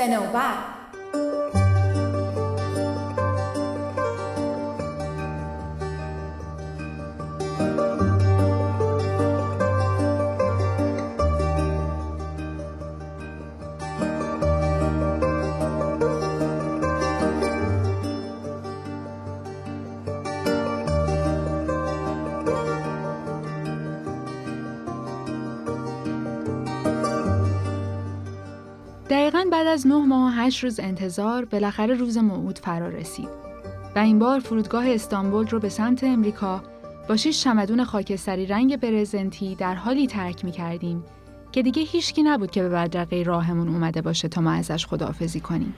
سنوبر دقیقا از نه ماه و هشت روز انتظار بالاخره روز موعود فرا رسید و این بار فرودگاه استانبول رو به سمت امریکا با شیش چمدون خاکستری رنگ برزنتی در حالی ترک می کردیم که دیگه هیچکی نبود که به بدرقه راهمون اومده باشه تا ما ازش خداحافظی کنیم.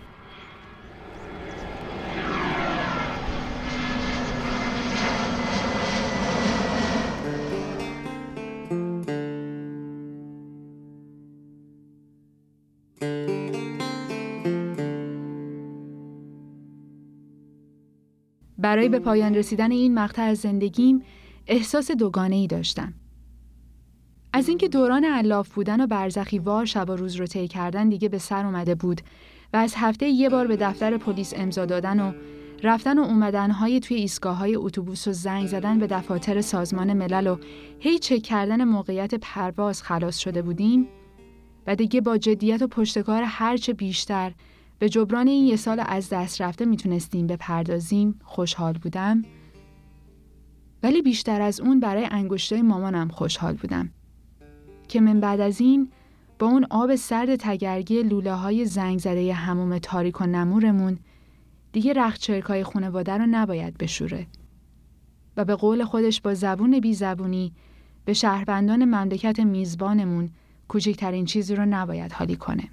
برای به پایان رسیدن این مقطع از زندگیم احساس دوگانه ای داشتم. از اینکه دوران علاف بودن و برزخی وار شب و روز رو طی کردن دیگه به سر اومده بود و از هفته یه بار به دفتر پلیس امضا دادن و رفتن و اومدن های توی ایستگاه های اتوبوس و زنگ زدن به دفاتر سازمان ملل و هی چک کردن موقعیت پرواز خلاص شده بودیم و دیگه با جدیت و پشتکار هرچه بیشتر به جبران این یه سال از دست رفته می‌تونستیم بپردازیم خوشحال بودم. ولی بیشتر از اون برای انگشتای مامانم خوشحال بودم. که من بعد از این با اون آب سرد تگرگی لوله های زنگ زده هموم تاریک و نمورمون دیگه رخچرکای خانواده رو نباید بشوره. و به قول خودش با زبون بی زبونی به شهروندان مملکت میزبانمون کوچکترین چیزی رو نباید حالی کنه.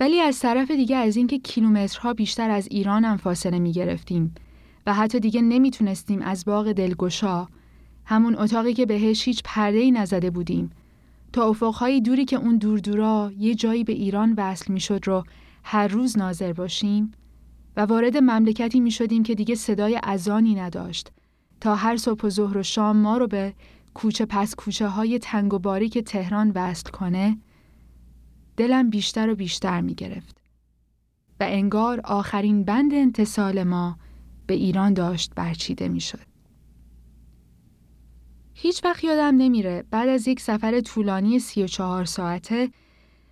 ولی از طرف دیگه از اینکه کیلومترها بیشتر از ایران هم فاصله می گرفتیم و حتی دیگه نمی‌تونستیم از باغ دلگشا همون اتاقی که بهش هیچ پرده‌ای نزده بودیم تا افقهای دوری که اون دور دورا یه جایی به ایران وصل می‌شد رو هر روز ناظر باشیم و وارد مملکتی می شدیم که دیگه صدای ازانی نداشت تا هر صبح و ظهر و شام ما رو به کوچه پس کوچه های تنگ و باریک تهران وصل کنه. دلم بیشتر و بیشتر می گرفت. و انگار آخرین بند انتصال ما به ایران داشت برچیده می شد. هیچ وقت یادم نمیره بعد از یک سفر طولانی 34 ساعته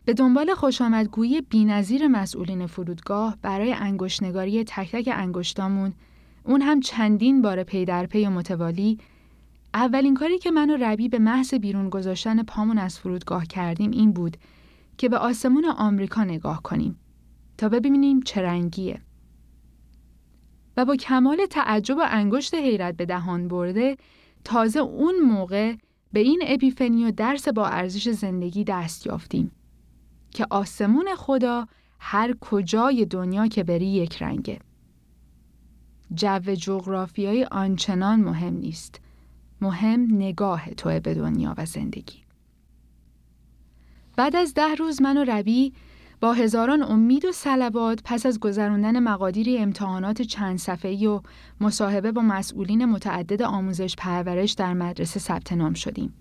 به دنبال خوشامدگویی بینظیر مسئولین فرودگاه برای انگشتنگاری تک تک انگشتامون اون هم چندین بار پی در پی و متوالی اولین کاری که من و ربی به محض بیرون گذاشتن پامون از فرودگاه کردیم این بود که به آسمون آمریکا نگاه کنیم تا ببینیم چه رنگیه. و با کمال تعجب و انگشت حیرت به دهان برده تازه اون موقع به این اپیفنی و درس با ارزش زندگی دست یافتیم که آسمون خدا هر کجای دنیا که بری یک رنگه. جو جغرافیایی آنچنان مهم نیست. مهم نگاه توی به دنیا و زندگی. بعد از ده روز من و ربی با هزاران امید و سلبات پس از گذراندن مقادیری امتحانات چند صفحه‌ای و مصاحبه با مسئولین متعدد آموزش پرورش در مدرسه ثبت نام شدیم.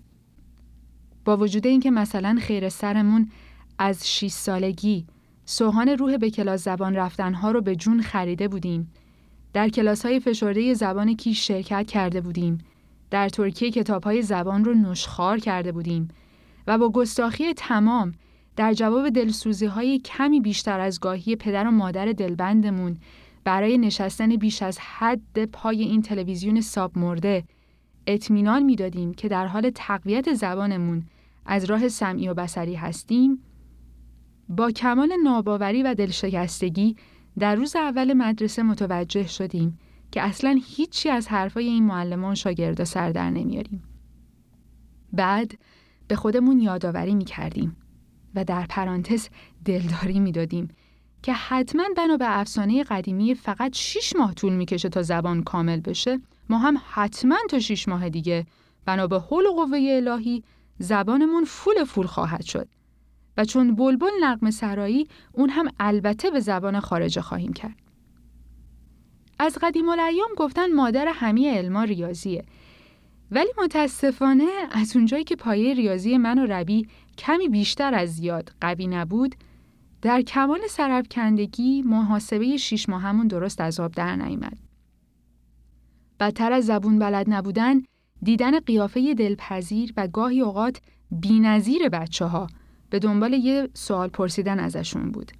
با وجود اینکه مثلا خیر سرمون از 6 سالگی سوهان روح به کلاس زبان رفتنها رو به جون خریده بودیم. در کلاس های فشرده زبان کیش شرکت کرده بودیم. در ترکیه کتاب های زبان رو نشخار کرده بودیم و با گستاخی تمام در جواب دلسوزی های کمی بیشتر از گاهی پدر و مادر دلبندمون برای نشستن بیش از حد پای این تلویزیون ساب مرده اطمینان می‌دادیم که در حال تقویت زبانمون از راه سمعی و بسری هستیم با کمال ناباوری و دلشکستگی در روز اول مدرسه متوجه شدیم که اصلا هیچی از حرفای این معلمان شاگردا سر در نمیاریم. بعد به خودمون یادآوری می کردیم و در پرانتز دلداری می دادیم که حتما بنا به افسانه قدیمی فقط شیش ماه طول می‌کشه تا زبان کامل بشه ما هم حتما تا شیش ماه دیگه بنا به حول و قوه الهی زبانمون فول فول خواهد شد و چون بلبل نقم سرایی اون هم البته به زبان خارجه خواهیم کرد. از قدیم الایام گفتن مادر همه علما ریاضیه. ولی متاسفانه از اونجایی که پایه ریاضی من و ربی کمی بیشتر از زیاد قوی نبود در کمال سرفکندگی محاسبه شیش ماهمون درست از آب در نیامد. بدتر از زبون بلد نبودن دیدن قیافه دلپذیر و گاهی اوقات بینظیر بچه ها به دنبال یه سوال پرسیدن ازشون بود.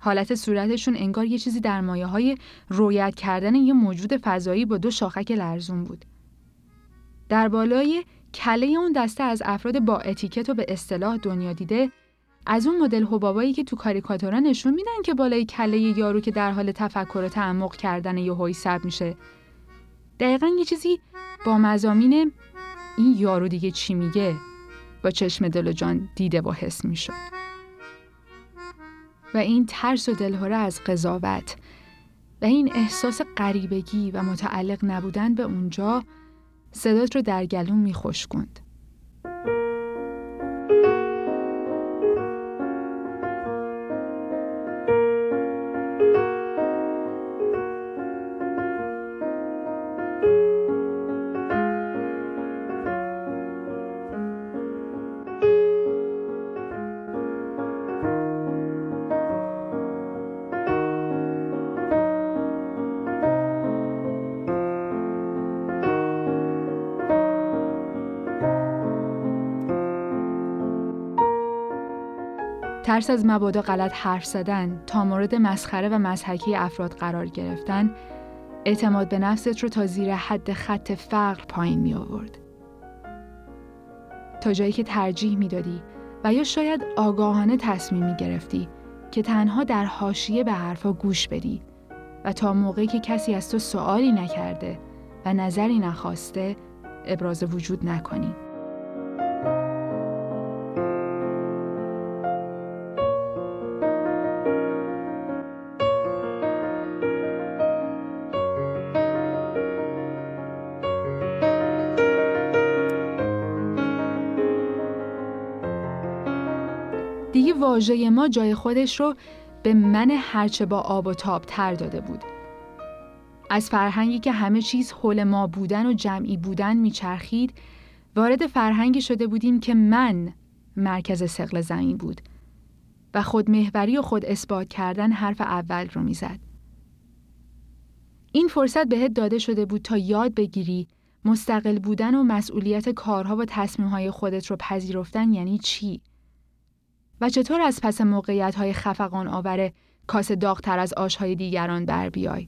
حالت صورتشون انگار یه چیزی در مایه های رویت کردن یه موجود فضایی با دو شاخک لرزون بود. در بالای کله اون دسته از افراد با اتیکت و به اصطلاح دنیا دیده از اون مدل حبابایی که تو کاریکاتورا نشون میدن که بالای کله یارو که در حال تفکر و تعمق کردن یه هوی سب میشه. دقیقا یه چیزی با مزامین این یارو دیگه چی میگه با چشم دل و جان دیده و حس می‌شد. و این ترس و دلهوره از قضاوت و این احساس غریبگی و متعلق نبودن به اونجا صدات رو در گلوم میخشکند. ترس از مبادا غلط حرف زدن تا مورد مسخره و مزحکی افراد قرار گرفتن اعتماد به نفست رو تا زیر حد خط فقر پایین می آورد. تا جایی که ترجیح می دادی و یا شاید آگاهانه تصمیم می گرفتی که تنها در حاشیه به حرفا گوش بدی و تا موقعی که کسی از تو سوالی نکرده و نظری نخواسته ابراز وجود نکنی. واژه ما جای خودش رو به من هرچه با آب و تاب تر داده بود. از فرهنگی که همه چیز حول ما بودن و جمعی بودن میچرخید وارد فرهنگی شده بودیم که من مرکز سقل زمین بود و خودمهوری و خود اثبات کردن حرف اول رو می‌زد. این فرصت بهت داده شده بود تا یاد بگیری مستقل بودن و مسئولیت کارها و تصمیمهای خودت رو پذیرفتن یعنی چی؟ و چطور از پس موقعیت های خفقان آور کاس داغتر از آشهای دیگران در بیای.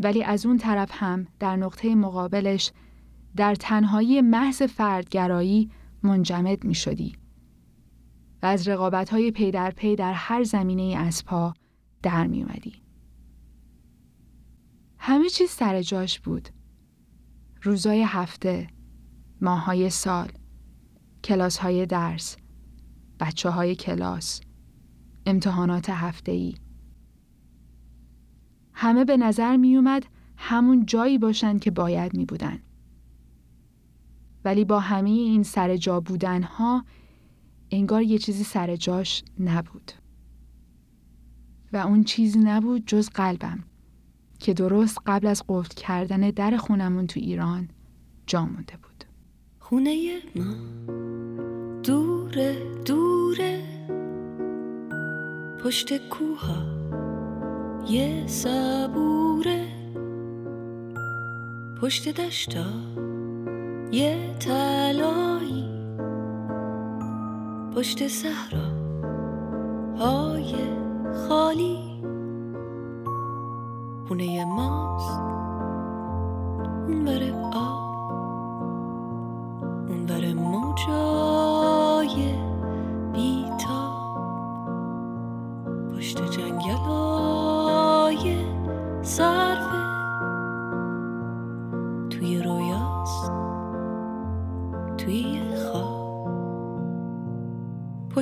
ولی از اون طرف هم در نقطه مقابلش در تنهایی محض فردگرایی منجمد می شدی و از رقابت های پی در پی در هر زمینه از پا در می اومدی. همه چیز سر جاش بود. روزای هفته، ماهای سال، کلاس های درس، بچه های کلاس، امتحانات هفته ای. همه به نظر می اومد همون جایی باشند که باید می بودن. ولی با همه این سر جا بودن ها انگار یه چیزی سر جاش نبود. و اون چیزی نبود جز قلبم که درست قبل از قفل کردن در خونمون تو ایران جا مونده بود. خونه ما پشت کوها یه صبوره. پشت دشتا یه تلایی پشت صحرا های خالی. خونه ماست. اون بره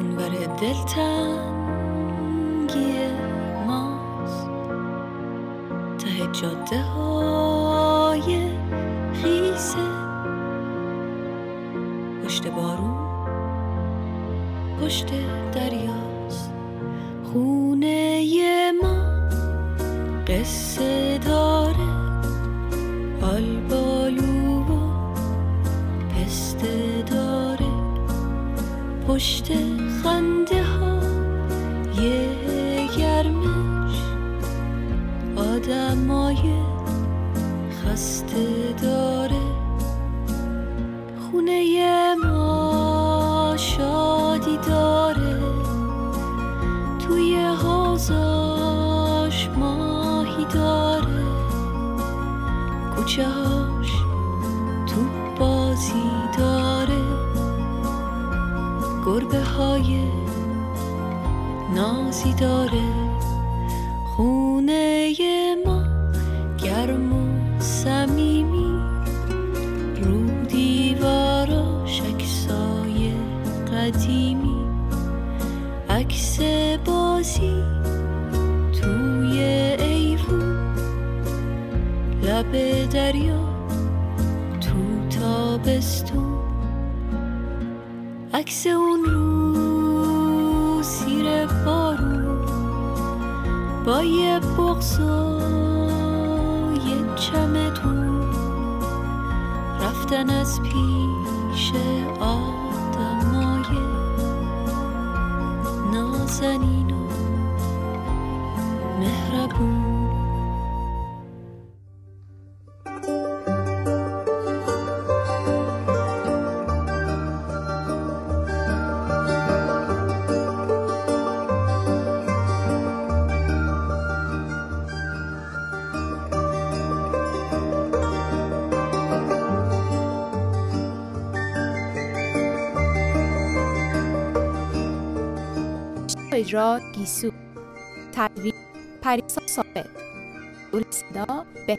اونور دلتنگی ماست. ته جاده های خیسه. پشت بارون پشت دریاست. خونه ما قصه پشت خنده ها یه گرمش. آدمای خسته داره. خونه صمیمی رو دیواراش عکسای قدیمی. عکس بازی توی ایوون. لب دریا تو تابستون. عکس اون رو سیر بارون با یه بغز و یه چمدون رفتن از پیش آدمای نازنین اجرا گیسو تدوین پریسا ثابت. صدا به